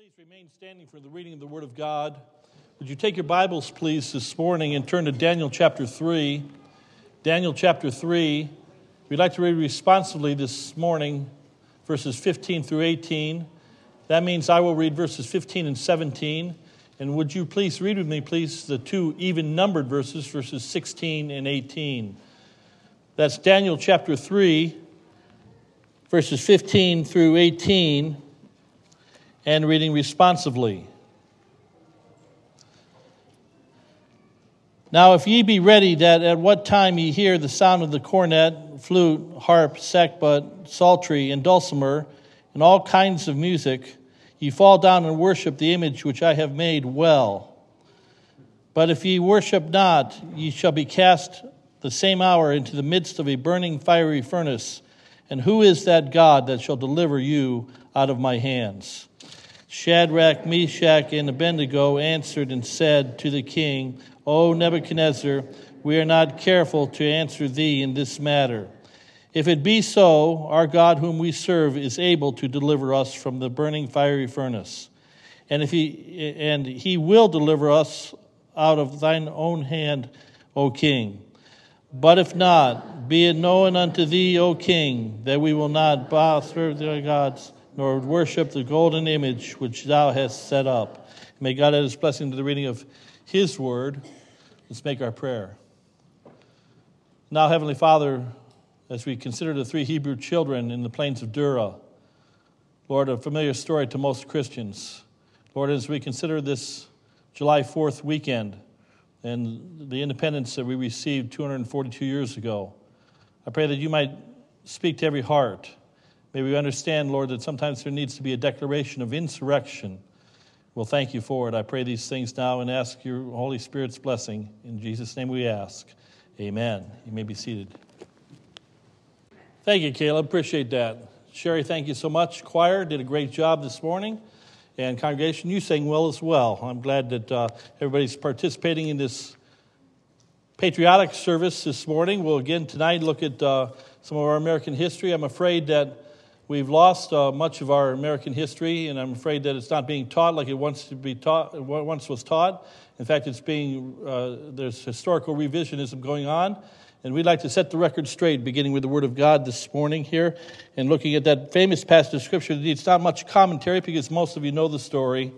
Please remain standing for the reading of the Word of God. Would you take your Bibles, please, this morning and turn to Daniel chapter 3? Daniel chapter 3. We'd like to read responsively this morning verses 15 through 18. That means I will read verses 15 and 17. And would you please read with me, please, the two even numbered verses, verses 16 and 18? That's Daniel chapter 3, verses 15 through 18 and reading responsively. Now, if ye be ready, that at what time ye hear the sound of the cornet, flute, harp, sackbut, psaltery, and dulcimer, and all kinds of music, ye fall down and worship the image which I have made well. But if ye worship not, ye shall be cast the same hour into the midst of a burning fiery furnace. And who is that God that shall deliver you out of my hands? Shadrach, Meshach, and Abednego answered and said to the king, O Nebuchadnezzar, we are not careful to answer thee in this matter. If it be so, our God whom we serve is able to deliver us from the burning fiery furnace. And if he and he will deliver us out of thine own hand, O king. But if not, be it known unto thee, O king, that we will not bow serve thy gods nor worship the golden image which thou hast set up. May God add his blessing to the reading of his word. Let's make our prayer. Now, Heavenly Father, as we consider the three Hebrew children in the plains of Dura, Lord, a familiar story to most Christians. Lord, as we consider this July 4th weekend and the independence that we received 242 years ago, I pray that you might speak to every heart May we understand, Lord, that sometimes there needs to be a declaration of insurrection. Well, thank you for it. I pray these things now and ask your Holy Spirit's blessing. In Jesus' name we ask. Amen. You may be seated. Thank you, Caleb. Appreciate that. Sherry, thank you so much. Choir did a great job this morning. And congregation, you sang well as well. I'm glad that uh, everybody's participating in this patriotic service this morning. We'll again tonight look at uh, some of our American history. I'm afraid that We've lost uh, much of our American history, and I'm afraid that it's not being taught like it wants to be taught, once was taught. In fact, it's being uh, there's historical revisionism going on, and we'd like to set the record straight, beginning with the Word of God this morning here, and looking at that famous passage of Scripture. It's not much commentary because most of you know the story,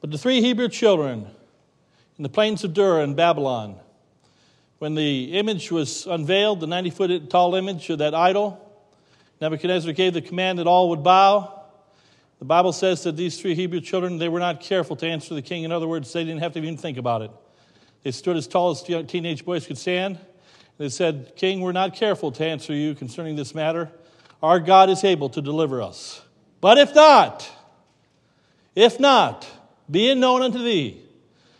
but the three Hebrew children in the plains of Dura in Babylon, when the image was unveiled, the 90 foot tall image of that idol Nebuchadnezzar gave the command that all would bow. The Bible says that these three Hebrew children, they were not careful to answer the king. In other words, they didn't have to even think about it. They stood as tall as teenage boys could stand. They said, King, we're not careful to answer you concerning this matter. Our God is able to deliver us. But if not, if not, be it known unto thee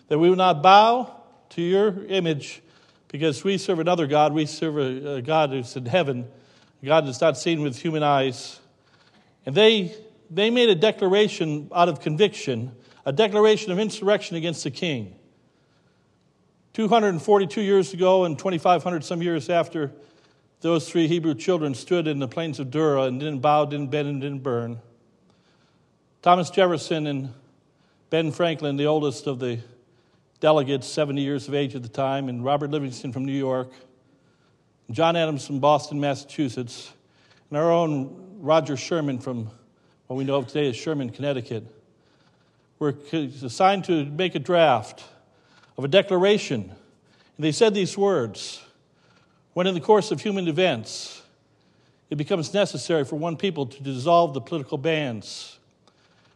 that we will not bow to your image because we serve another God. We serve a, God who's in heaven a God that's not seen with human eyes. And they, they made a declaration out of conviction, a declaration of insurrection against the king. 242 years ago and 2,500 some years after, those three Hebrew children stood in the plains of Dura and didn't bow, didn't bend, and didn't burn. Thomas Jefferson and Ben Franklin, the oldest of the delegates, 70 years of age at the time, and Robert Livingston from New York, John Adams from Boston, Massachusetts, and our own Roger Sherman from what we know of today as Sherman, Connecticut, were assigned to make a draft of a declaration. And they said these words When in the course of human events, it becomes necessary for one people to dissolve the political bands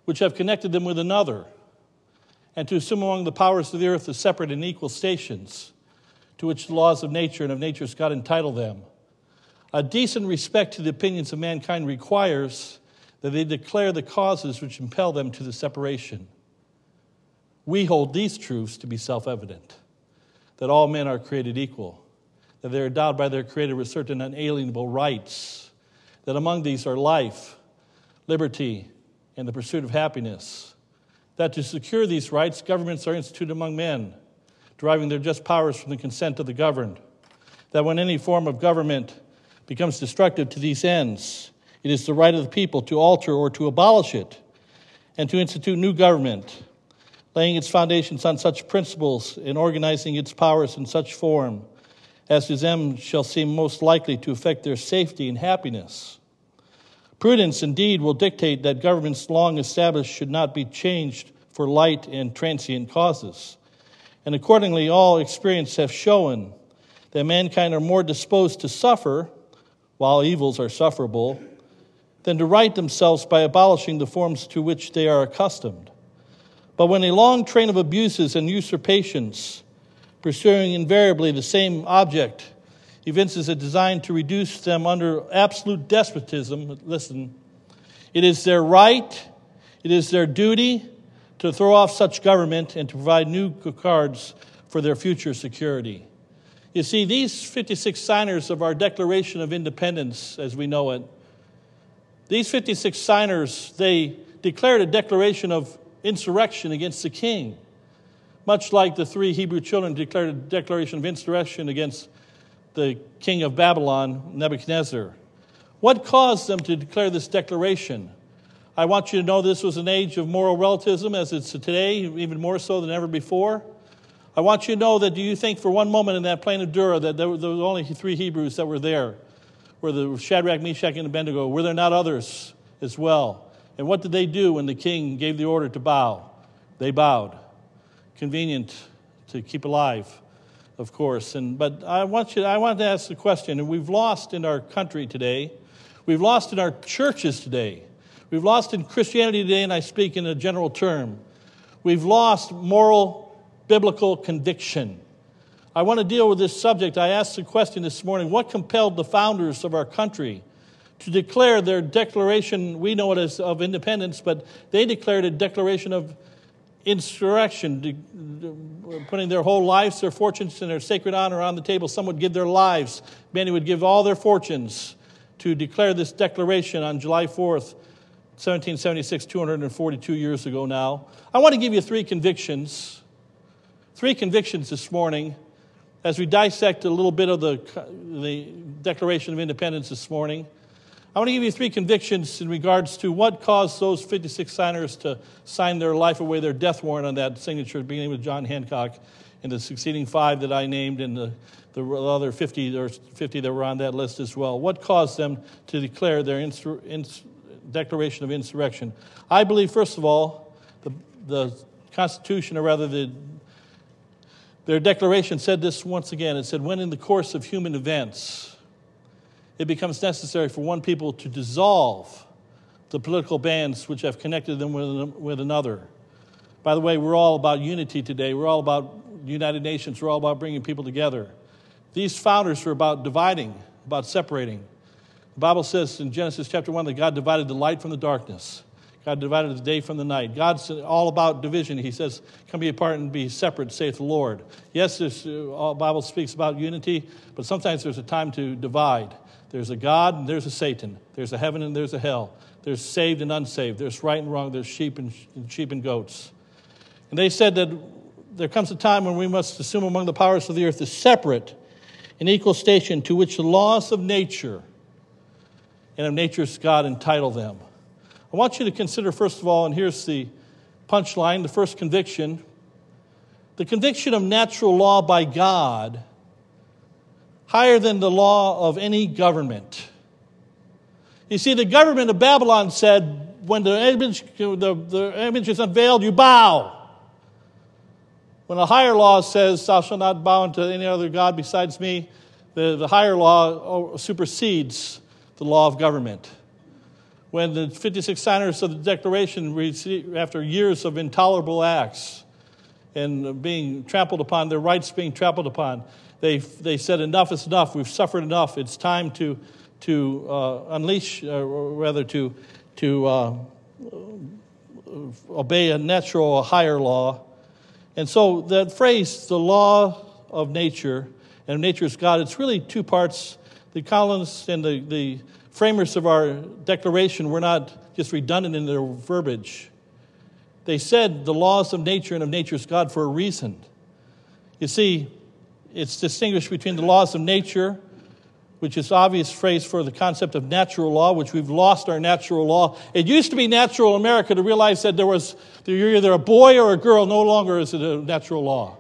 which have connected them with another, and to assume among the powers of the earth the separate and equal stations to which the laws of nature and of nature's God entitle them. A decent respect to the opinions of mankind requires that they declare the causes which impel them to the separation. We hold these truths to be self evident that all men are created equal, that they are endowed by their Creator with certain unalienable rights, that among these are life, liberty, and the pursuit of happiness, that to secure these rights, governments are instituted among men deriving their just powers from the consent of the governed. That when any form of government becomes destructive to these ends, it is the right of the people to alter or to abolish it. and to institute new government, laying its foundations on such principles and organizing its powers in such form as to them shall seem most likely to affect their safety and happiness. Prudence indeed will dictate that governments long established should not be changed for light and transient causes. And accordingly, all experience have shown that mankind are more disposed to suffer, while evils are sufferable, than to right themselves by abolishing the forms to which they are accustomed. But when a long train of abuses and usurpations, pursuing invariably the same object, evinces a design to reduce them under absolute despotism, listen, it is their right, it is their duty to throw off such government and to provide new cards for their future security. You see, these 56 signers of our Declaration of Independence, as we know it, these 56 signers, they declared a declaration of insurrection against the king, much like the three Hebrew children declared a declaration of insurrection against the king of Babylon, Nebuchadnezzar. What caused them to declare this declaration? I want you to know this was an age of moral relativism as it's today, even more so than ever before. I want you to know that do you think for one moment in that plain of Dura that there were, there were only three Hebrews that were there? Were the Shadrach, Meshach, and Abednego? Were there not others as well? And what did they do when the king gave the order to bow? They bowed. Convenient to keep alive, of course. And, but I want, you, I want to ask the question, and we've lost in our country today, we've lost in our churches today, we've lost in Christianity today, and I speak in a general term. We've lost moral, biblical conviction. I want to deal with this subject. I asked the question this morning what compelled the founders of our country to declare their declaration, we know it as of independence, but they declared a declaration of insurrection, putting their whole lives, their fortunes, and their sacred honor on the table. Some would give their lives, many would give all their fortunes to declare this declaration on July 4th, 1776, 242 years ago now. I want to give you three convictions. Three convictions this morning as we dissect a little bit of the, the Declaration of Independence this morning. I want to give you three convictions in regards to what caused those 56 signers to sign their life away, their death warrant on that signature, beginning with John Hancock, and the succeeding five that I named, and the, the other 50 or 50 that were on that list as well. What caused them to declare their insur- ins- declaration of insurrection? I believe, first of all, the, the Constitution, or rather the their declaration said this once again. It said, When in the course of human events, it becomes necessary for one people to dissolve the political bands which have connected them with, with another. By the way, we're all about unity today. We're all about United Nations. We're all about bringing people together. These founders were about dividing, about separating. The Bible says in Genesis chapter 1 that God divided the light from the darkness. God divided the day from the night. God's all about division. He says, Come be apart and be separate, saith the Lord. Yes, the uh, Bible speaks about unity, but sometimes there's a time to divide. There's a God and there's a Satan. There's a heaven and there's a hell. There's saved and unsaved. There's right and wrong. There's sheep and, sheep and goats. And they said that there comes a time when we must assume among the powers of the earth a separate and equal station to which the laws of nature and of nature's God entitle them. I want you to consider, first of all, and here's the punchline, the first conviction the conviction of natural law by God higher than the law of any government. You see, the government of Babylon said, when the image, the, the image is unveiled, you bow. When a higher law says, Thou shalt not bow unto any other God besides me, the, the higher law oh, supersedes the law of government. When the 56 signers of the Declaration, after years of intolerable acts and being trampled upon, their rights being trampled upon, they, they said, Enough is enough. We've suffered enough. It's time to, to uh, unleash, uh, or rather, to, to uh, obey a natural, a higher law. And so that phrase, the law of nature, and nature's God, it's really two parts. The colonists and the, the framers of our declaration were not just redundant in their verbiage. They said the laws of nature and of nature's God for a reason. You see, it's distinguished between the laws of nature, which is obvious phrase for the concept of natural law, which we've lost our natural law. It used to be natural in America to realize that there was you're either a boy or a girl. No longer is it a natural law.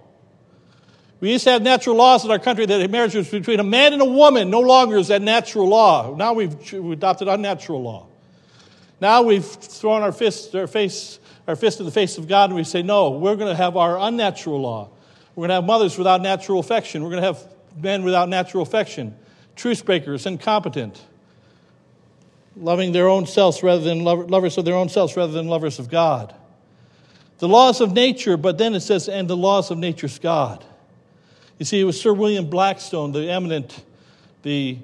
We used to have natural laws in our country that marriage was between a man and a woman. No longer is that natural law. Now we've, adopted unnatural law. Now we've thrown our fist, our face, our fist in the face of God, and we say, no, we're going to have our unnatural law. We're going to have mothers without natural affection. We're going to have men without natural affection truce breakers, incompetent, loving their own selves rather than lovers of their own selves rather than lovers of God. The laws of nature, but then it says, and the laws of nature's God. You see, it was Sir William Blackstone, the eminent, the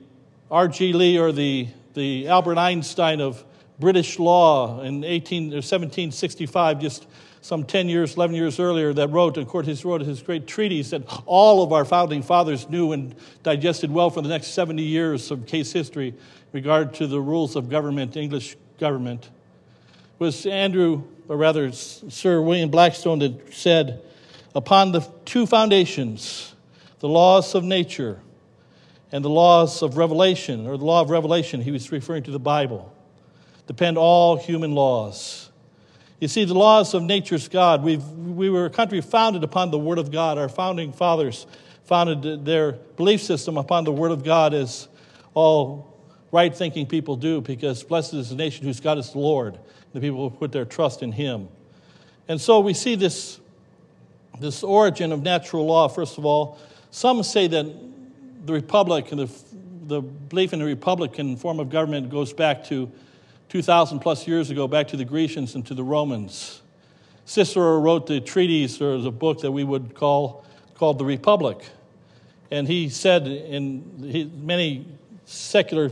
R.G. Lee or the, the Albert Einstein of British law in 18, 1765, just some 10 years, 11 years earlier, that wrote, of course, he wrote his great treatise that all of our founding fathers knew and digested well for the next 70 years of case history regard to the rules of government, English government. Was Andrew, or rather, Sir William Blackstone, that said, Upon the two foundations, the laws of nature and the laws of revelation, or the law of revelation, he was referring to the Bible, depend all human laws. You see, the laws of nature's God. We've, we were a country founded upon the Word of God. Our founding fathers founded their belief system upon the Word of God, as all right thinking people do, because blessed is the nation whose God is the Lord, the people who put their trust in Him. And so we see this, this origin of natural law, first of all. Some say that the Republic and the, the belief in the Republican form of government goes back to 2,000 plus years ago back to the Grecians and to the Romans. Cicero wrote the treatise, or the book that we would call called the Republic. And he said, in many secular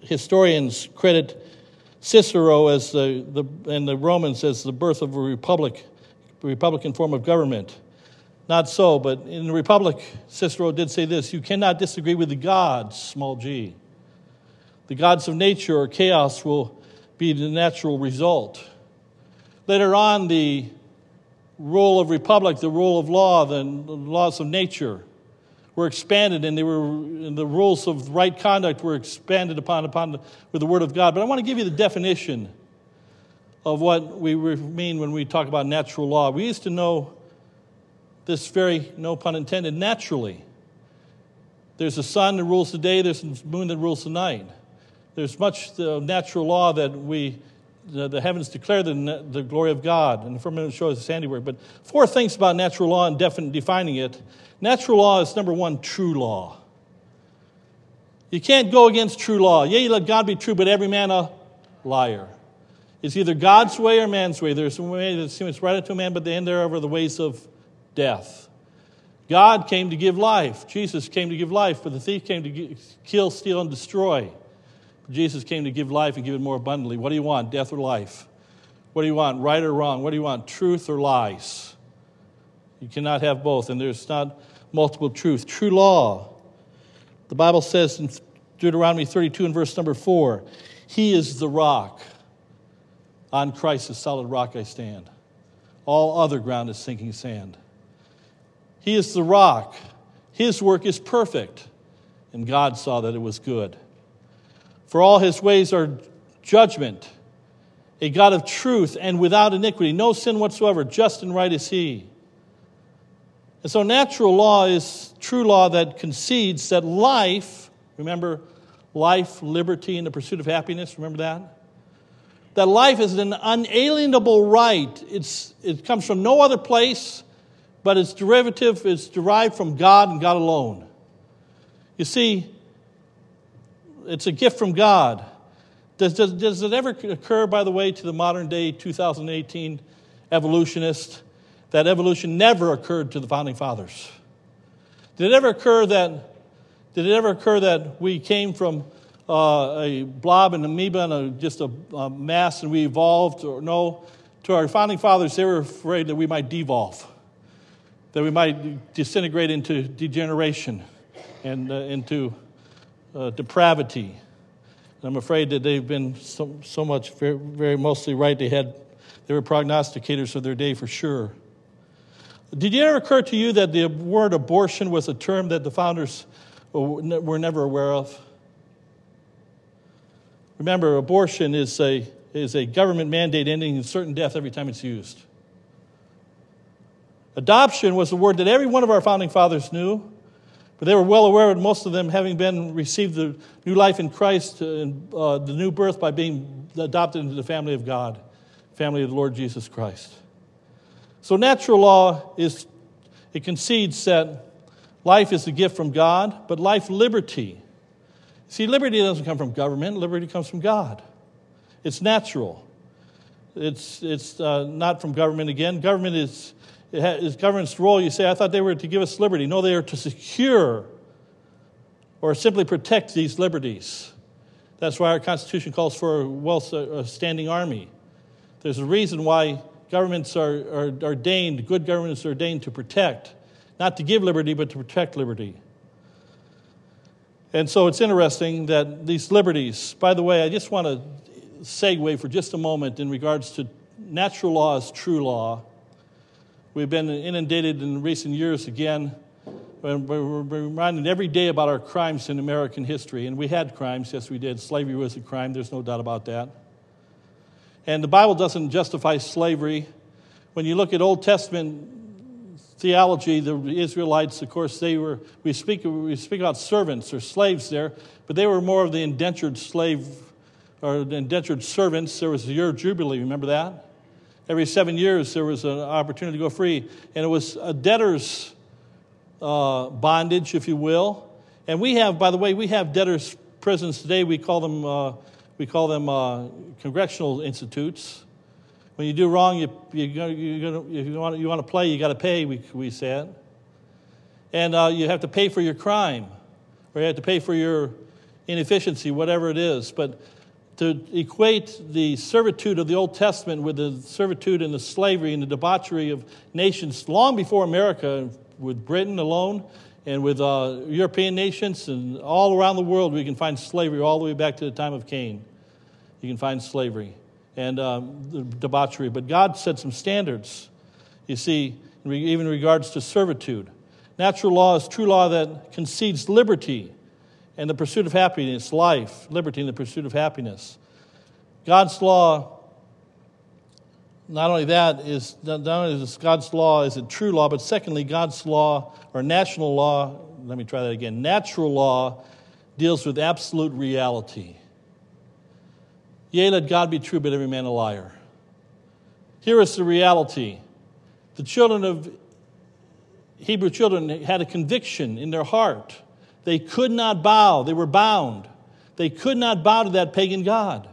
historians credit Cicero as the, the, and the Romans as the birth of a republic, republican form of government. Not so, but in the Republic, Cicero did say this you cannot disagree with the gods, small g. The gods of nature or chaos will be the natural result. Later on, the rule of republic, the rule of law, the laws of nature were expanded, and they were and the rules of right conduct were expanded upon upon the, with the Word of God. But I want to give you the definition of what we mean when we talk about natural law. We used to know this very, no pun intended, naturally. There's a sun that rules the day, there's a moon that rules the night. There's much the natural law that we, the, the heavens declare the, the glory of God, and the firmament shows His handiwork. But four things about natural law and defining it. Natural law is number one, true law. You can't go against true law. You let God be true, but every man a liar. It's either God's way or man's way. There's a way that seems right unto a man, but the end thereof are the ways of death. God came to give life. Jesus came to give life, but the thief came to kill, steal, and destroy. Jesus came to give life and give it more abundantly. What do you want, death or life? What do you want, right or wrong? What do you want, truth or lies? You cannot have both, and there's not multiple truth. True law. The Bible says in Deuteronomy 32 and verse number 4 He is the rock. On Christ, the solid rock, I stand. All other ground is sinking sand. He is the rock. His work is perfect, and God saw that it was good. For all his ways are judgment, a God of truth and without iniquity, no sin whatsoever, just and right is he. And so, natural law is true law that concedes that life, remember, life, liberty, and the pursuit of happiness, remember that? That life is an unalienable right. It's, it comes from no other place, but its derivative is derived from God and God alone. You see, it's a gift from God. Does, does, does it ever occur, by the way, to the modern day 2018 evolutionist that evolution never occurred to the founding fathers? Did it ever occur that, did it ever occur that we came from uh, a blob, an amoeba, and a, just a, a mass, and we evolved? Or no, to our founding fathers, they were afraid that we might devolve, that we might disintegrate into degeneration and uh, into uh, depravity. And I'm afraid that they've been so, so much, very, very mostly right. They, had, they were prognosticators of their day for sure. Did it ever occur to you that the word abortion was a term that the founders we're never aware of. Remember, abortion is a, is a government mandate ending in certain death every time it's used. Adoption was a word that every one of our founding fathers knew, but they were well aware of most of them having been received the new life in Christ and uh, the new birth by being adopted into the family of God, family of the Lord Jesus Christ. So natural law is it concedes that life is a gift from God, but life liberty. See, liberty doesn't come from government, liberty comes from God. It's natural. It's, it's uh, not from government again. Government is is government's role, you say, I thought they were to give us liberty. No, they are to secure or simply protect these liberties. That's why our Constitution calls for a well standing army. There's a reason why governments are, are ordained, good governments are ordained to protect, not to give liberty, but to protect liberty. And so it's interesting that these liberties, by the way, I just want to segue for just a moment in regards to natural law as true law We've been inundated in recent years again. We're reminded every day about our crimes in American history. And we had crimes, yes, we did. Slavery was a crime, there's no doubt about that. And the Bible doesn't justify slavery. When you look at Old Testament theology, the Israelites, of course, they were, we speak, we speak about servants or slaves there, but they were more of the indentured slave or indentured servants. There was the year of Jubilee, remember that? Every seven years, there was an opportunity to go free. And it was a debtor's uh, bondage, if you will. And we have, by the way, we have debtors' prisons today. We call them, uh, we call them uh, congressional institutes. When you do wrong, you, you, you, if you want, you want to play, you got to pay, we, we said. And uh, you have to pay for your crime, or you have to pay for your inefficiency, whatever it is. But to equate the servitude of the Old Testament with the servitude and the slavery and the debauchery of nations long before America, with Britain alone and with uh, European nations and all around the world, we can find slavery all the way back to the time of Cain. You can find slavery and um, debauchery. But God set some standards, you see, even in regards to servitude. Natural law is true law that concedes liberty and the pursuit of happiness, life, liberty, and the pursuit of happiness. God's law, not only that, is not only is God's law is a true law, but secondly, God's law or national law, let me try that again. Natural law deals with absolute reality. Yea, let God be true, but every man a liar. Here is the reality. The children of Hebrew children had a conviction in their heart they could not bow, they were bound. They could not bow to that pagan God.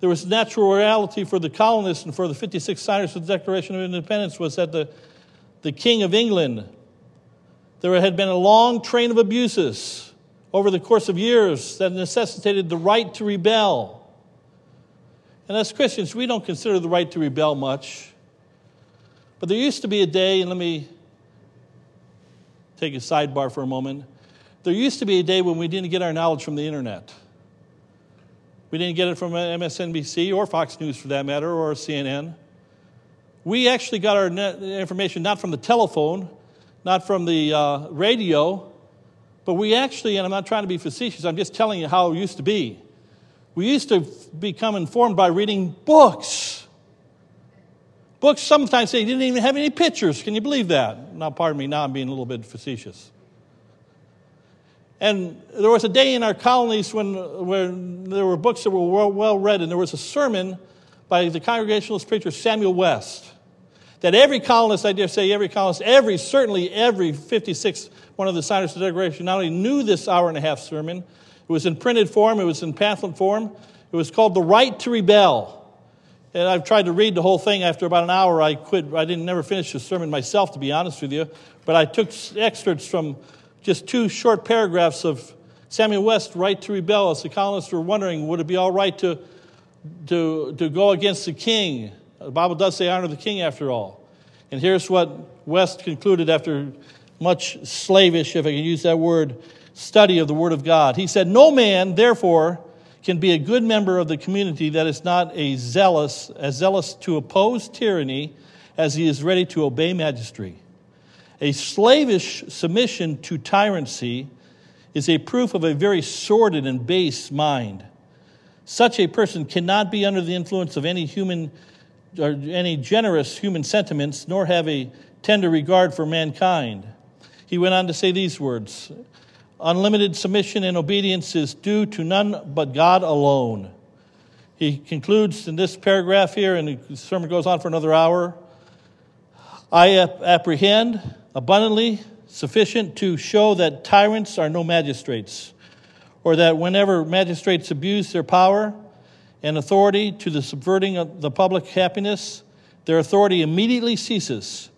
There was natural reality for the colonists and for the 56 signers of the Declaration of Independence was that the, the King of England, there had been a long train of abuses over the course of years that necessitated the right to rebel. And as Christians, we don't consider the right to rebel much. But there used to be a day, and let me take a sidebar for a moment. There used to be a day when we didn't get our knowledge from the internet. We didn't get it from MSNBC or Fox News for that matter or CNN. We actually got our information not from the telephone, not from the uh, radio, but we actually, and I'm not trying to be facetious, I'm just telling you how it used to be. We used to become informed by reading books. Books sometimes they didn't even have any pictures. Can you believe that? Now, pardon me, now I'm being a little bit facetious. And there was a day in our colonies when, when there were books that were well, well read, and there was a sermon by the Congregationalist preacher Samuel West that every colonist, I dare say every colonist, every, certainly every 56 one of the signers of the Declaration not only knew this hour and a half sermon, it was in printed form, it was in pamphlet form, it was called The Right to Rebel. And I've tried to read the whole thing. After about an hour, I quit. I didn't never finish the sermon myself, to be honest with you. But I took excerpts from just two short paragraphs of Samuel West, Right to Rebel, as the colonists were wondering, would it be all right to, to, to go against the king? The Bible does say honor the king after all. And here's what West concluded after much slavish, if I can use that word, study of the Word of God. He said, No man, therefore, can be a good member of the community that is not a zealous, as zealous to oppose tyranny as he is ready to obey magistracy. A slavish submission to tyranny is a proof of a very sordid and base mind. Such a person cannot be under the influence of any human or any generous human sentiments, nor have a tender regard for mankind. He went on to say these words Unlimited submission and obedience is due to none but God alone. He concludes in this paragraph here, and the sermon goes on for another hour. I apprehend abundantly sufficient to show that tyrants are no magistrates, or that whenever magistrates abuse their power and authority to the subverting of the public happiness, their authority immediately ceases,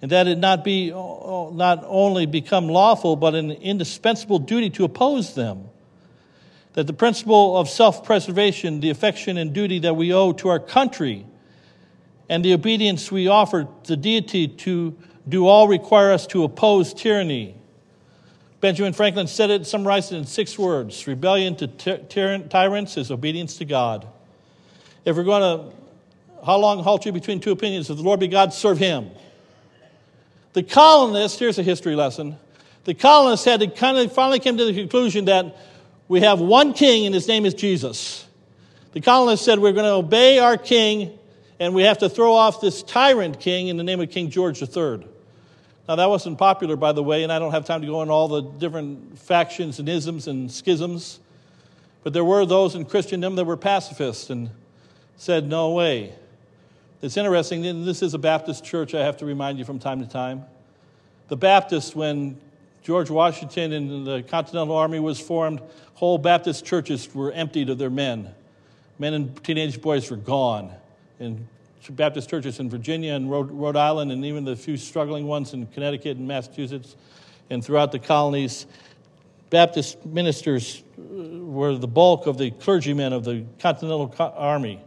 and that it not be not only become lawful but an indispensable duty to oppose them. That the principle of self-preservation, the affection and duty that we owe to our country, and the obedience we offer the deity to do all require us to oppose tyranny. Benjamin Franklin said it, summarized it in six words rebellion to ty- tyrants is obedience to God. If we're going to, how long halt you between two opinions? If the Lord be God, serve him. The colonists, here's a history lesson. The colonists had to kind of finally came to the conclusion that we have one king and his name is Jesus. The colonists said we're going to obey our king and we have to throw off this tyrant king in the name of King George III. Now, that wasn't popular, by the way, and I don't have time to go into all the different factions and isms and schisms. But there were those in Christendom that were pacifists and said, no way. It's interesting, this is a Baptist church, I have to remind you from time to time. The Baptists, when George Washington and the Continental Army was formed, whole Baptist churches were emptied of their men. Men and teenage boys were gone. And Baptist churches in Virginia and Rhode, Island, and even the few struggling ones in Connecticut and Massachusetts and throughout the colonies. Baptist ministers uh, were the bulk of the clergymen of the Continental Army.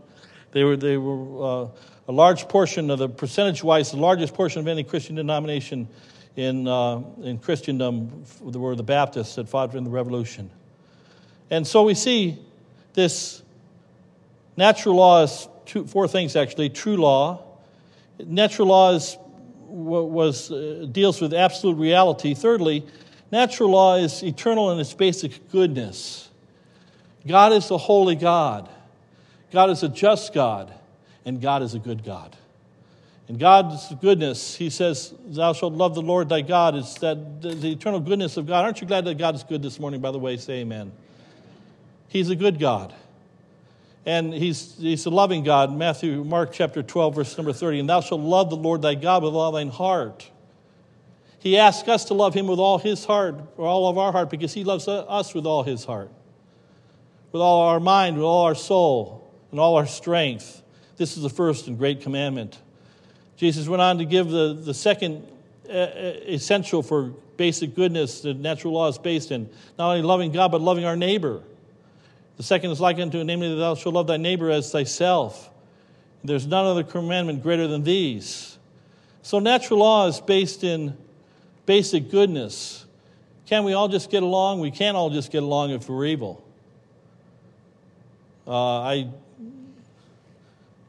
They were, they were uh, a large portion of the percentage wise, the largest portion of any Christian denomination in, uh, in Christendom were the Baptists that fought in the Revolution. And so we see this natural law is two, four things actually true law. Natural law is, was, uh, deals with absolute reality. Thirdly, natural law is eternal in its basic goodness. God is a holy God, God is a just God, and God is a good God. In God's goodness, He says, Thou shalt love the Lord thy God. It's that the eternal goodness of God. Aren't you glad that God is good this morning, by the way? Say amen. He's a good God. And he's, he's a loving God. Matthew, Mark chapter 12, verse number 30. And thou shalt love the Lord thy God with all thine heart. He asks us to love him with all his heart, or all of our heart, because he loves us with all his heart, with all our mind, with all our soul, and all our strength. This is the first and great commandment. Jesus went on to give the, the second uh, uh essential for basic goodness the natural law is based in not only loving God, but loving our neighbor. The second is like unto, namely, that thou shalt love thy neighbor as thyself. There's none other commandment greater than these. So natural law is based in basic goodness. Can we all just get along? We can't all just get along if we're evil. Uh, I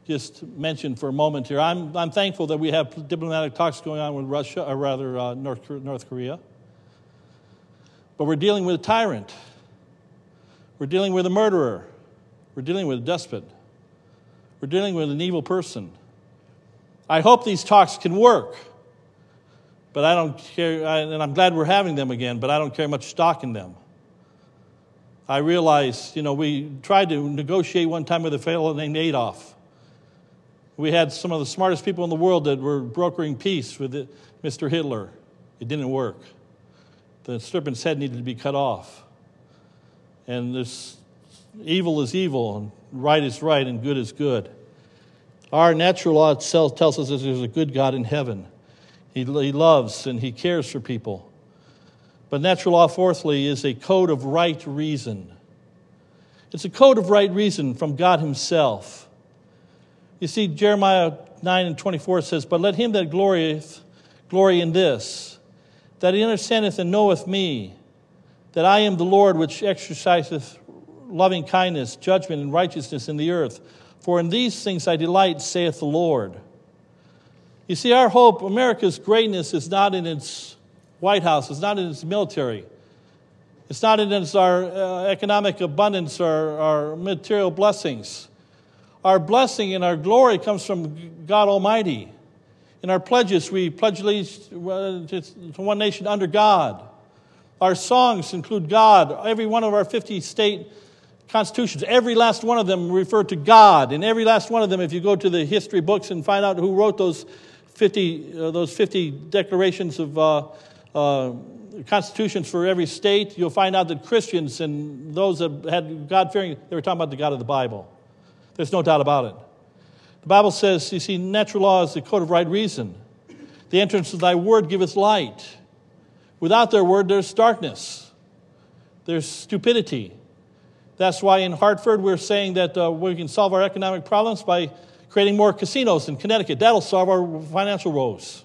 just mentioned for a moment here. I'm, I'm thankful that we have diplomatic talks going on with Russia, or rather uh, North, North Korea. But we're dealing with a tyrant. We're dealing with a murderer. We're dealing with a despot. We're dealing with an evil person. I hope these talks can work, but I don't care, and I'm glad we're having them again, but I don't care much stock in them. I realize, you know, we tried to negotiate one time with a fellow named Adolf. We had some of the smartest people in the world that were brokering peace with Mr. Hitler. It didn't work. The serpent's head needed to be cut off and this evil is evil, and right is right, and good is good. Our natural law itself tells us that there's a good God in heaven. He, he loves and he cares for people. But natural law, fourthly, is a code of right reason. It's a code of right reason from God Himself. You see, Jeremiah 9 and 24 says, But let him that glorieth glory in this, that he understandeth and knoweth me, that I am the Lord which exerciseth loving kindness, judgment, and righteousness in the earth. For in these things I delight, saith the Lord. You see, our hope, America's greatness, is not in its White House, it's not in its military. It's not in its, our uh, economic abundance or our material blessings. Our blessing and our glory comes from God Almighty. In our pledges, we pledge allegiance to one nation under God. Our songs include God. Every one of our 50 state constitutions, every last one of them refer to God. And every last one of them, if you go to the history books and find out who wrote those 50, uh, those 50 declarations of uh, uh, constitutions for every state, you'll find out that Christians and those that had God fearing, they were talking about the God of the Bible. There's no doubt about it. The Bible says, you see, natural law is the code of right reason. The entrance of thy word giveth light. Without their word, there's darkness, there's stupidity. That's why in Hartford, we're saying that uh, we can solve our economic problems by creating more casinos in Connecticut. That'll solve our financial woes.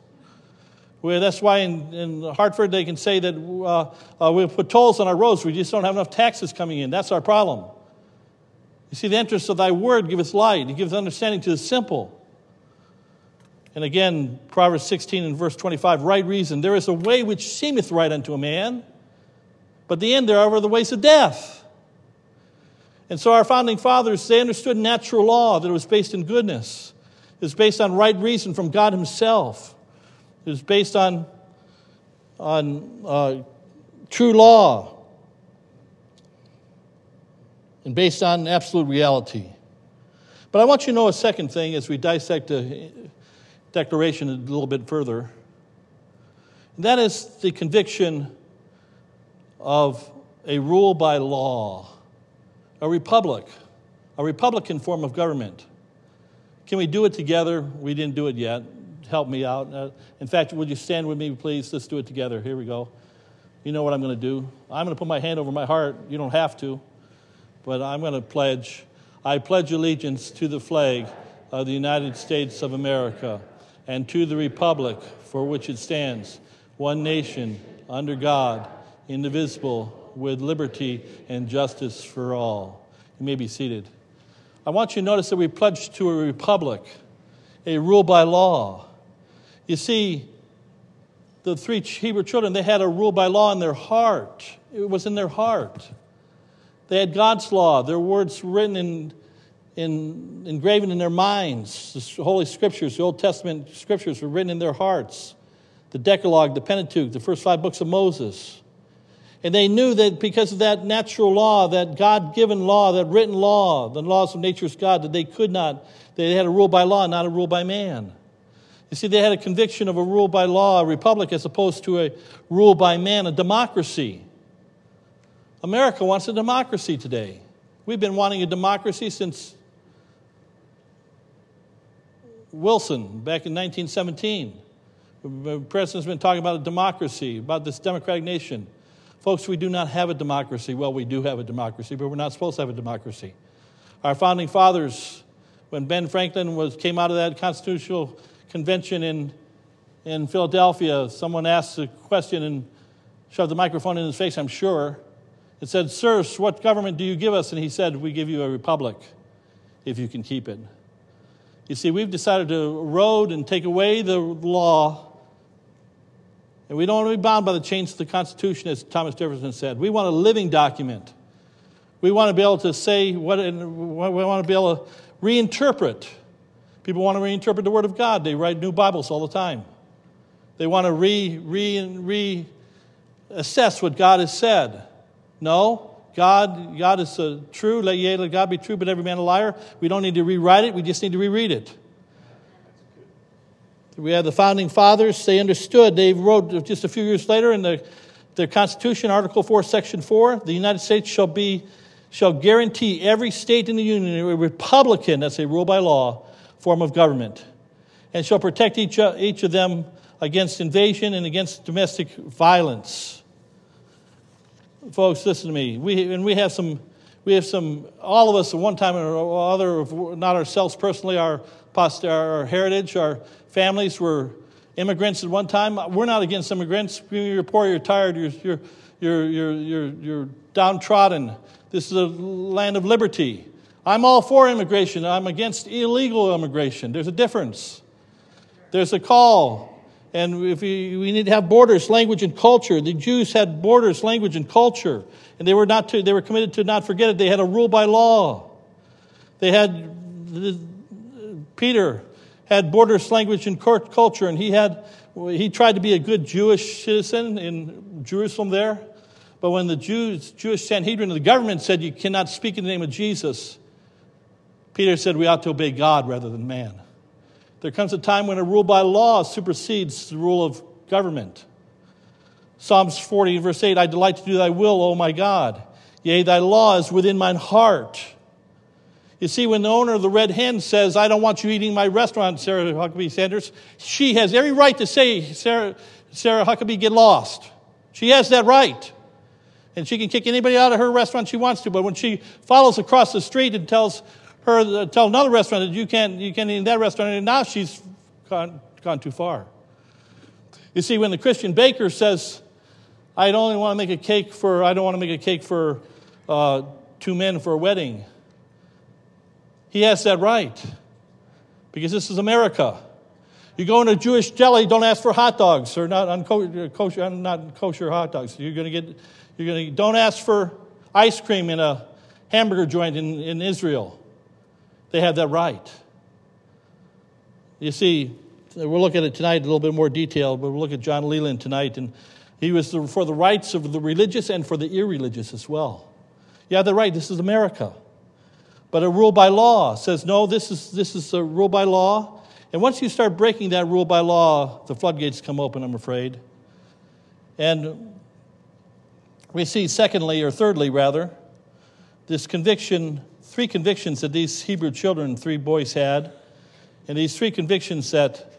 Well, that's why in, in, Hartford they can say that uh, uh, we'll put tolls on our roads. We just don't have enough taxes coming in. That's our problem. You see, the entrance of thy word giveth light, it gives understanding to the simple. And again, Proverbs 16 and verse 25, right reason. There is a way which seemeth right unto a man, but the end thereof are the ways of death. And so our founding fathers, they understood natural law, that it was based in goodness. It was based on right reason from God Himself. It was based on, on uh, true law and based on absolute reality. But I want you to know a second thing as we dissect the declaration a little bit further. And that is the conviction of a rule by law a republic, a Republican form of government. Can we do it together? We didn't do it yet. Help me out. Uh, in fact, would you stand with me, please? Let's do it together. Here we go. You know what I'm going to do. I'm going to put my hand over my heart. You don't have to, but I'm going to pledge. I pledge allegiance to the flag of the United States of America and to the republic for which it stands, one nation, under God, indivisible with liberty and justice for all. You may be seated. I want you to notice that we pledge to a republic, a rule by law. You see, the three Hebrew children, they had a rule by law in their heart. It was in their heart. They had God's law, their words written in, in engraven in their minds. The Holy Scriptures, the Old Testament Scriptures were written in their hearts. The Decalogue, the Pentateuch, the first five books of Moses. And they knew that because of that natural law, that God given law, that written law, the laws of nature's God, that they could not, they had a rule by law, not a rule by man. You see, they had a conviction of a rule by law, a republic, as opposed to a rule by man, a democracy. America wants a democracy today. We've been wanting a democracy since Wilson back in 1917. The president's been talking about a democracy, about this democratic nation. Folks, we do not have a democracy. Well, we do have a democracy, but we're not supposed to have a democracy. Our founding fathers, when Ben Franklin was, came out of that constitutional convention in, in Philadelphia, someone asked a question and shoved the microphone in his face, I'm sure. It said, Sirs, what government do you give us? And he said, We give you a republic if you can keep it. You see, we've decided to erode and take away the law and we don't want to be bound by the chains of the Constitution, as Thomas Jefferson said. We want a living document. We want to be able to say what, and we want to be able to reinterpret. People want to reinterpret the Word of God. They write new Bibles all the time. They want to re, re, reassess what God has said. No, God, God is uh, true. Let, yea, let God be true, but every man a liar. We don't need to rewrite it. We just need to reread it. We have the founding fathers, they understood. They wrote just a few years later in the, the Constitution, Article 4, Section 4, the United States shall be shall guarantee every state in the Union a Republican, that's a rule by law, form of government, and shall protect each, uh, each of them against invasion and against domestic violence. Folks, listen to me. We, and we have some, we have some, all of us at one time or other, not ourselves personally, our, our heritage, our families were immigrants at one time. We're not against immigrants. You're poor, you're tired, you're, you're, you're, you're, you're, you're downtrodden. This is a land of liberty. I'm all for immigration. I'm against illegal immigration. There's a difference. There's a call. And if we, we need to have borders, language, and culture. The Jews had borders, language, and culture. And they were, not to, they were committed to not forget it. They had a rule by law. They had, Peter had borders, language, and culture. And he had, he tried to be a good Jewish citizen in Jerusalem there. But when the Jews, Jewish Sanhedrin of the government said you cannot speak in the name of Jesus, Peter said we ought to obey God rather than man. There comes a time when a rule by law supersedes the rule of government. Psalms 40, verse 8 I delight to do thy will, O my God. Yea, thy law is within mine heart. You see, when the owner of the Red Hen says, I don't want you eating my restaurant, Sarah Huckabee Sanders, she has every right to say, Sarah, Sarah Huckabee, get lost. She has that right and she can kick anybody out of her restaurant she wants to. But when she follows across the street and tells her, uh, tell another restaurant that you can't, you can't eat in that restaurant, and now she's gone, gone too far. You see, when the Christian baker says, I only want to make a cake for, I don't want to make a cake for uh, two men for a wedding, he has that right because this is America. You go into a Jewish deli, don't ask for hot dogs or not unkosher, not kosher hot dogs. You're going to get you're going to, don't ask for ice cream in a hamburger joint in, in Israel. They have that right. You see, we'll look at it tonight in a little bit more detail, but we'll look at John Leland tonight. And he was for the rights of the religious and for the irreligious as well. Yeah, they're right. This is America. But a rule by law says, no, this is, this is a rule by law. And once you start breaking that rule by law, the floodgates come open, I'm afraid. And we see, secondly, or thirdly, rather, this conviction, three convictions that these Hebrew children, three boys had, and these three convictions that,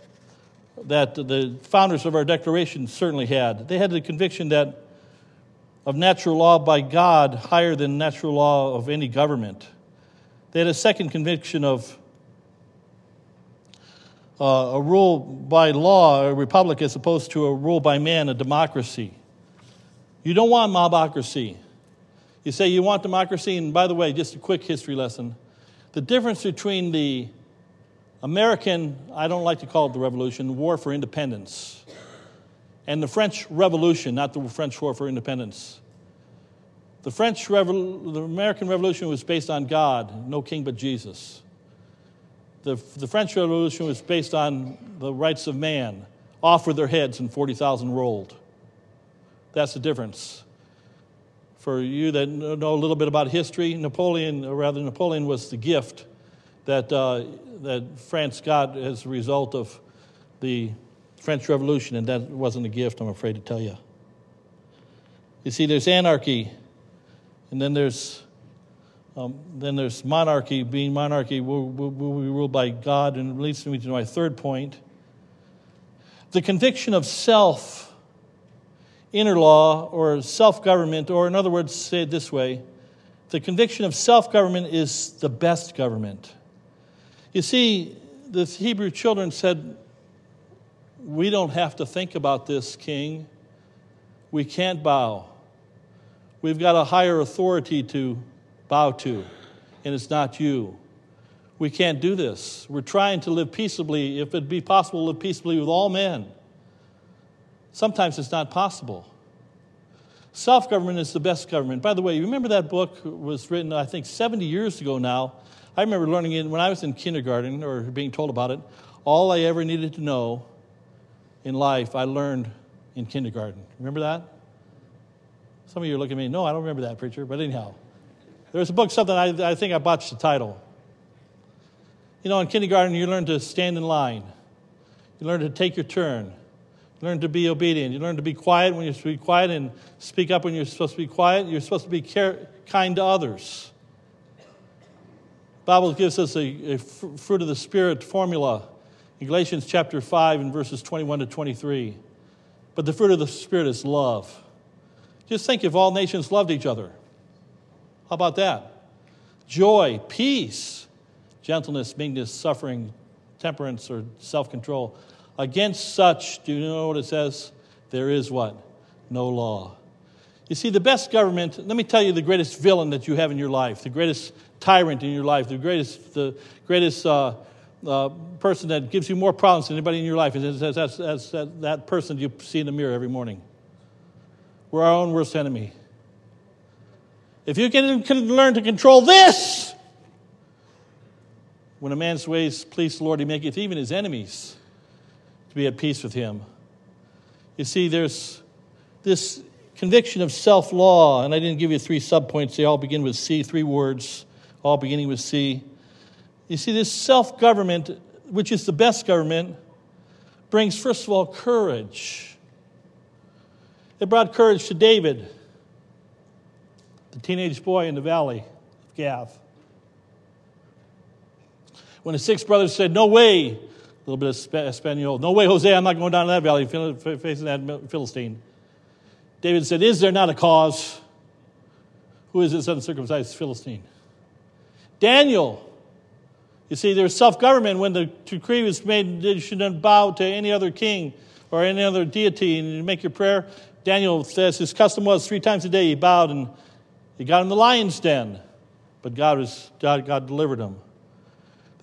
that the founders of our declaration certainly had. They had the conviction that of natural law by God higher than natural law of any government. They had a second conviction of uh, a rule by law, a republic, as opposed to a rule by man, a democracy. You don't want mobocracy. You say you want democracy, and by the way, just a quick history lesson. The difference between the American, I don't like to call it the revolution, war for independence, and the French Revolution, not the French War for Independence. The French Revol- the American Revolution was based on God, no king but Jesus. The, the French Revolution was based on the rights of man, off with their heads and 40,000 rolled. That's the difference. For you that know a little bit about history, Napoleon, or rather, Napoleon was the gift that, uh, that France got as a result of the French Revolution, and that wasn't a gift, I'm afraid to tell you. You see, there's anarchy, and then there's um, then there's monarchy. Being monarchy, will we be ruled by God, and it leads me to my third point: the conviction of self inner law or self government, or in other words, say it this way the conviction of self government is the best government. You see, the Hebrew children said, We don't have to think about this, king. We can't bow. We've got a higher authority to bow to, and it's not you. We can't do this. We're trying to live peaceably, if it be possible, to live peaceably with all men. Sometimes it's not possible. Self government is the best government. By the way, you remember that book was written, I think, 70 years ago now. I remember learning it when I was in kindergarten or being told about it. All I ever needed to know in life, I learned in kindergarten. Remember that? Some of you are looking at me, no, I don't remember that, preacher. But anyhow, there was a book, something I, I think I botched the title. You know, in kindergarten, you learn to stand in line, you learn to take your turn. Learn to be obedient. You learn to be quiet when you're supposed to be quiet and speak up when you're supposed to be quiet. You're supposed to be care, kind to others. The Bible gives us a, a fruit of the Spirit formula in Galatians chapter 5 and verses 21 to 23. But the fruit of the Spirit is love. Just think if all nations loved each other. How about that? Joy, peace, gentleness, meekness, suffering, temperance, or self control. Against such, do you know what it says? There is what? No law. You see, the best government, let me tell you the greatest villain that you have in your life, the greatest tyrant in your life, the greatest, the greatest uh, uh, person that gives you more problems than anybody in your life. That's, that's, that's, that's that person you see in the mirror every morning. We're our own worst enemy. If you can, can learn to control this, when a man's ways please the Lord, he maketh even his enemies to be at peace with him. You see, there's this conviction of self law, and I didn't give you three subpoints. They all begin with C, three words, all beginning with C. You see, this self government, which is the best government, brings, first of all, courage. It brought courage to David, the teenage boy in the valley of Gath. When his six brothers said, No way, little bit of Espanol, no way, Jose, I'm not going down that valley facing that Philistine. David said, Is there not a cause? Who is this uncircumcised Philistine? Daniel you see, there's self government when the decree was made you shouldn't bow to any other king or any other deity and you make your prayer. Daniel says his custom was three times a day he bowed and he got in the lion's den, but God, was, God, God delivered him.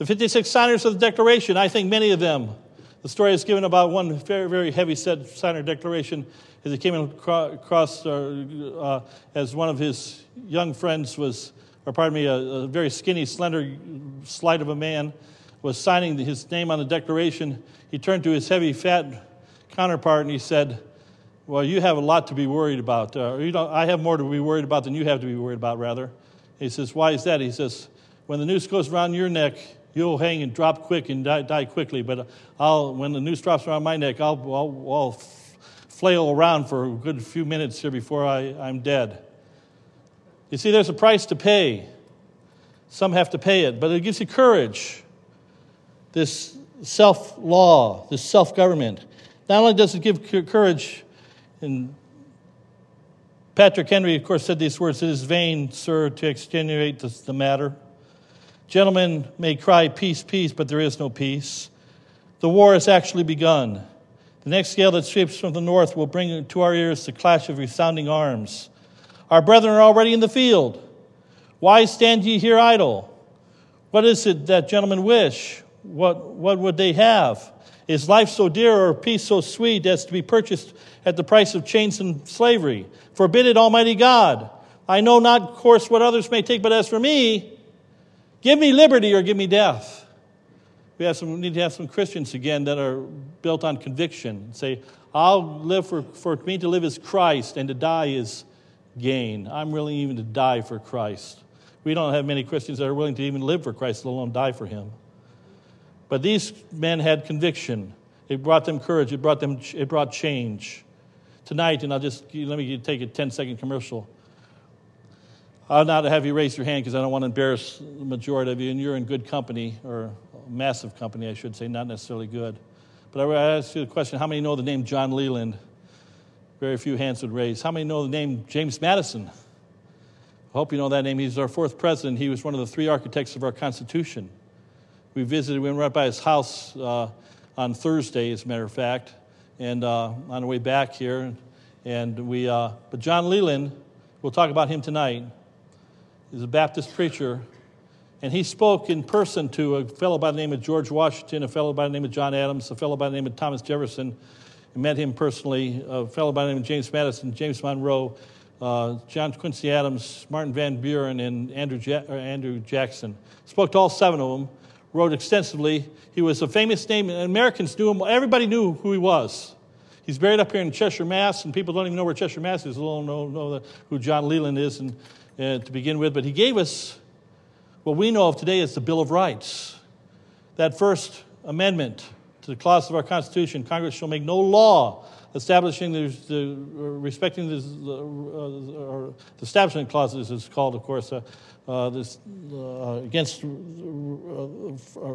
The 56 signers of the Declaration, I think many of them, the story is given about one very, very heavy set signer declaration as he came across uh, uh, as one of his young friends was or pardon me, a, a very skinny, slender, slight of a man, was signing his name on the declaration. He turned to his heavy, fat counterpart and he said, Well, you have a lot to be worried about. Uh, you know, I have more to be worried about than you have to be worried about, rather. He says, Why is that? He says, When the noose goes around your neck, you'll hang and drop quick and die, die quickly. But I'll, when the noose drops around my neck, I'll, I'll, I'll flail around for a good few minutes here before I, I'm dead. You see, there's a price to pay. Some have to pay it, but it gives you courage. This self law, this self government. Not only does it give courage, and Patrick Henry, of course, said these words It is vain, sir, to extenuate the, the matter. Gentlemen may cry, Peace, peace, but there is no peace. The war has actually begun. The next gale that sweeps from the north will bring to our ears the clash of resounding arms. Our brethren are already in the field. Why stand ye here idle? What is it that gentlemen wish? What, what would they have? Is life so dear or peace so sweet as to be purchased at the price of chains and slavery? Forbid it, Almighty God. I know not, of course, what others may take, but as for me, give me liberty or give me death. We, have some, we need to have some Christians again that are built on conviction. Say, I'll live for, for me to live is Christ and to die is gain. I'm willing even to die for Christ. We don't have many Christians that are willing to even live for Christ, let alone die for Him. But these men had conviction. It brought them courage. It brought them. It brought change. Tonight, and I'll just let me take a 10 second commercial. I'll not have you raise your hand because I don't want to embarrass the majority of you, and you're in good company, or massive company, I should say, not necessarily good. But I ask you the question how many know the name John Leland? Very few hands would raise. How many know the name James Madison? I hope you know that name. He's our fourth president. He was one of the three architects of our Constitution. We visited, we went right by his house uh, on Thursday, as a matter of fact, and uh, on the way back here. And we, uh, but John Leland, we'll talk about him tonight, is a Baptist preacher. And he spoke in person to a fellow by the name of George Washington, a fellow by the name of John Adams, a fellow by the name of Thomas Jefferson, I met him personally, a fellow by the name of James Madison, James Monroe, uh, John Quincy Adams, Martin Van Buren, and Andrew, ja- Andrew Jackson. Spoke to all seven of them, wrote extensively. He was a famous name, and Americans knew him. Everybody knew who he was. He's buried up here in Cheshire, Mass, and people don't even know where Cheshire, Mass is, let alone know, know who John Leland is and, uh, to begin with. But he gave us what we know of today as the Bill of Rights. That first amendment to the clause of our Constitution, Congress shall make no law establishing the, the respecting the, uh, the establishment clause, as it's called, of course, uh, uh, this, uh, against uh, uh,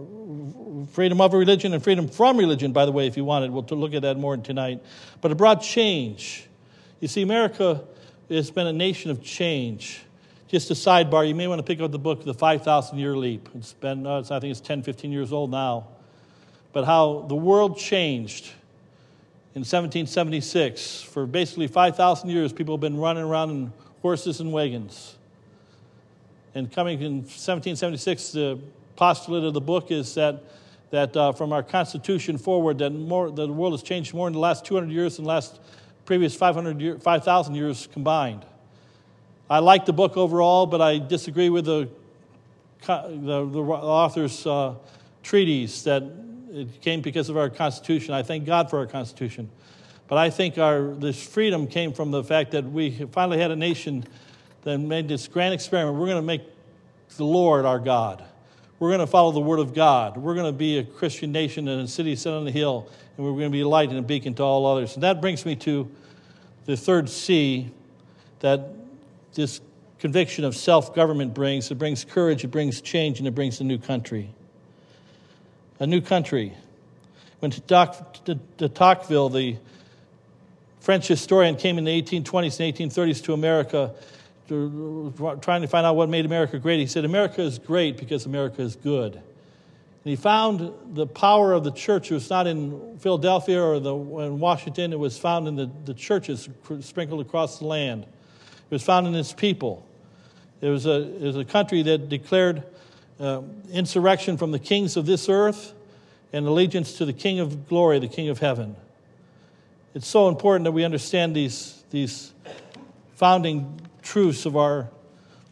freedom of religion and freedom from religion, by the way, if you wanted. We'll look at that more tonight. But it brought change. You see, America has been a nation of change. Just a sidebar, you may want to pick up the book, The 5,000 Year Leap. It's been, I think it's 10, 15 years old now but how the world changed in 1776. For basically 5,000 years, people have been running around in horses and wagons. And coming in 1776, the postulate of the book is that that uh, from our Constitution forward, that, more, that the world has changed more in the last 200 years than the last previous 500 year, 5,000 years combined. I like the book overall, but I disagree with the, the, the author's uh, treatise that it came because of our Constitution. I thank God for our Constitution. But I think our, this freedom came from the fact that we finally had a nation that made this grand experiment. We're going to make the Lord our God. We're going to follow the Word of God. We're going to be a Christian nation and a city set on a hill, and we're going to be a light and a beacon to all others. And that brings me to the third C that this conviction of self government brings. It brings courage, it brings change, and it brings a new country. A new country. When de Tocqueville, the French historian, came in the 1820s and 1830s to America, uh, trying to find out what made America great. He said, America is great because America is good. And he found the power of the church. It was not in Philadelphia or the, in Washington, it was found in the, the churches sprinkled across the land. It was found in its people. It was a, it was a country that declared uh, insurrection from the kings of this earth and allegiance to the King of glory, the King of heaven. It's so important that we understand these, these founding truths of our,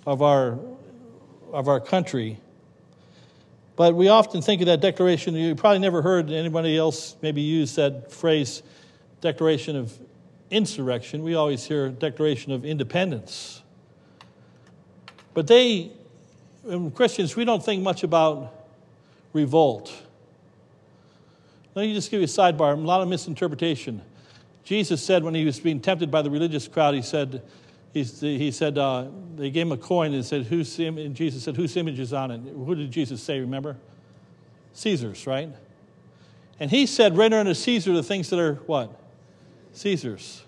of our, of our country. But we often think of that declaration, you probably never heard anybody else maybe use that phrase, declaration of insurrection. We always hear declaration of independence. But they, Christians, we don't think much about revolt. Let me just give you a sidebar, a lot of misinterpretation. Jesus said when he was being tempted by the religious crowd, he said, he said, uh, they gave him a coin and said, whose and Jesus said, whose image is on it? Who did Jesus say, remember? Caesar's, right? And he said, render unto Caesar the things that are what? Caesar's.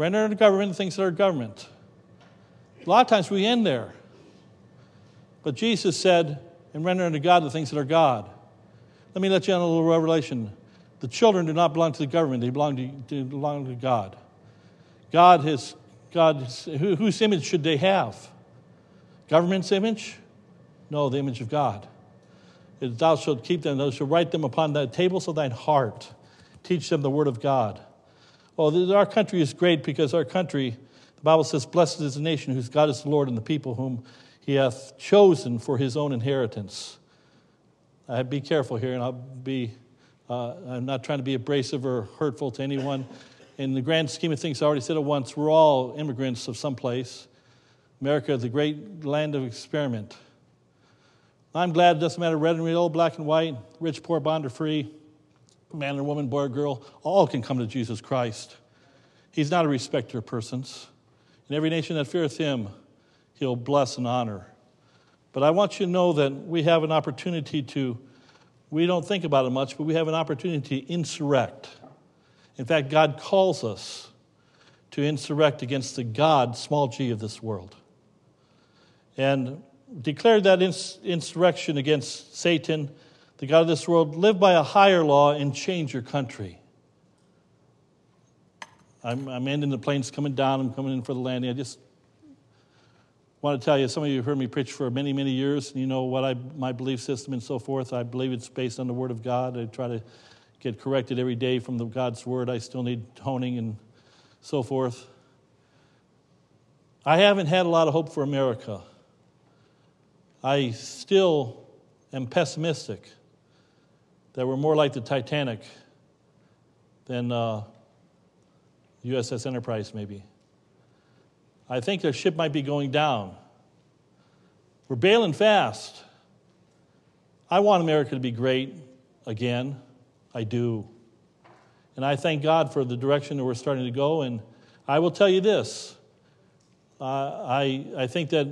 Render unto government the things that are government. A lot of times we end there. But Jesus said, and render unto God the things that are God. Let me let you on a little revelation. The children do not belong to the government, they belong to, belong to God. God has God, whose image should they have? Government's image? No, the image of God. Thou shalt keep them, thou shalt write them upon the tables of thine heart. Teach them the word of God. Oh, our country is great because our country, the Bible says, blessed is the nation whose God is the Lord and the people whom he hath chosen for his own inheritance. I be careful here, and I'll be, uh, I'm not trying to be abrasive or hurtful to anyone in the grand scheme of things, I already said it once, we're all immigrants of some place. America a great land of experiment. I'm glad it doesn't matter red and yellow, black and white, rich, poor, bond or free, man or woman, boy or girl, all can come to Jesus Christ. He's not a respecter of persons. In every nation that feareth him, he'll bless and honor. But I want you to know that we have an opportunity to, we don't think about it much, but we have an opportunity to insurrect. In fact, God calls us to insurrect against the God, small g, of this world. And declare that ins- insurrection against Satan, the God of this world, live by a higher law and change your country. I'm, I'm ending the planes coming down, I'm coming in for the landing. I just want to tell you, some of you have heard me preach for many, many years, and you know what I, my belief system and so forth. I believe it's based on the Word of God. I try to get corrected every day from the God's word. I still need honing and so forth. I haven't had a lot of hope for America. I still am pessimistic that we're more like the Titanic than uh, USS Enterprise, maybe. I think their ship might be going down. We're bailing fast. I want America to be great again. I do. And I thank God for the direction that we're starting to go. And I will tell you this uh, I, I think that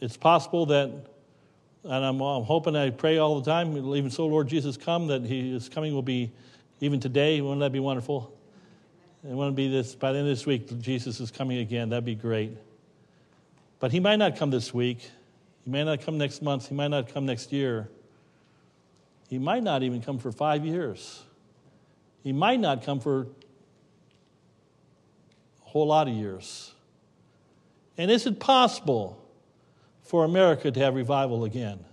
it's possible that, and I'm, I'm, hoping, I pray all the time, even so, Lord Jesus, come, that he, His coming will be even today. Wouldn't that be wonderful? It wouldn't be this, by the end of this week, Jesus is coming again. That'd be great. But He might not come this week. He may not come next month. He might not come next year. He might not even come for five years. He might not come for a whole lot of years. And is it possible for America to have revival again?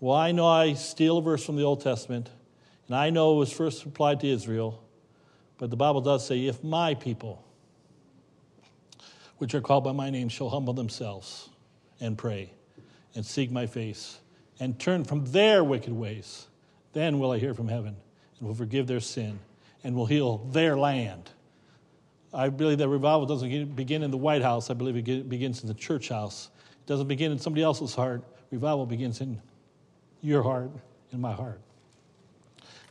Well, I know I steal a verse from the Old Testament, and I know it was first applied to Israel, but the Bible does say, if my people, which are called by my name, shall humble themselves and pray and seek my face and turn from their wicked ways, then will I hear from heaven and will forgive their sin and will heal their land. I believe that revival doesn't begin in the White House. I believe it begins in the church house. It doesn't begin in somebody else's heart. Revival begins in your heart, in my heart.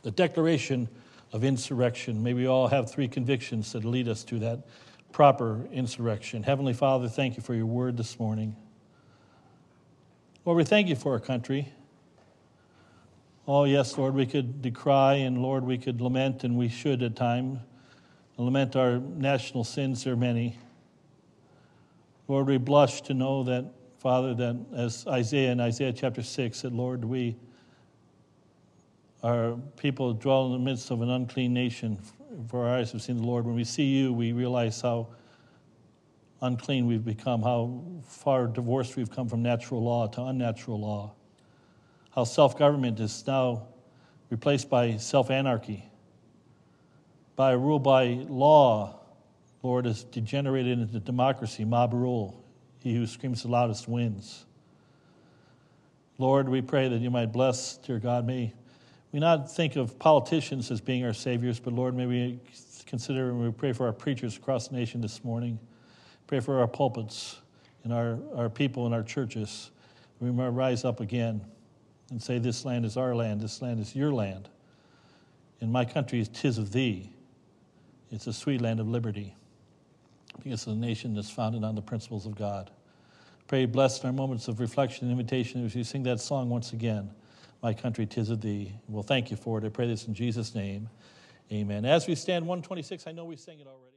The declaration of insurrection. May we all have three convictions that lead us to that proper insurrection. Heavenly Father, thank you for your word this morning. Lord, we thank you for our country. Oh, yes, Lord, we could decry, and Lord, we could lament, and we should at times lament our national sins. Are many. Lord, we blush to know that, Father, that as Isaiah in Isaiah chapter 6, that, Lord, we, our people dwell in the midst of an unclean nation, for our eyes have seen the Lord. When we see you, we realize how unclean we've become, how far divorced we've come from natural law to unnatural law how self government is now replaced by self anarchy, by rule by law. Lord, has degenerated into democracy, mob rule. He who screams the loudest wins. Lord, we pray that you might bless, dear God. May we not think of politicians as being our saviors, but Lord, may we consider and we pray for our preachers across the nation this morning. Pray for our pulpits and our, our people and our churches. We might rise up again and say, This land is our land, this land is your land. In my country, is tis of thee. It's a sweet land of liberty because it's a nation that's founded on the principles of God. Pray, bless our moments of reflection and invitation as we sing that song once again, My Country, Tis of Thee. We'll thank you for it. I pray this in Jesus' name. Amen. As we stand 126, I know we sang it already.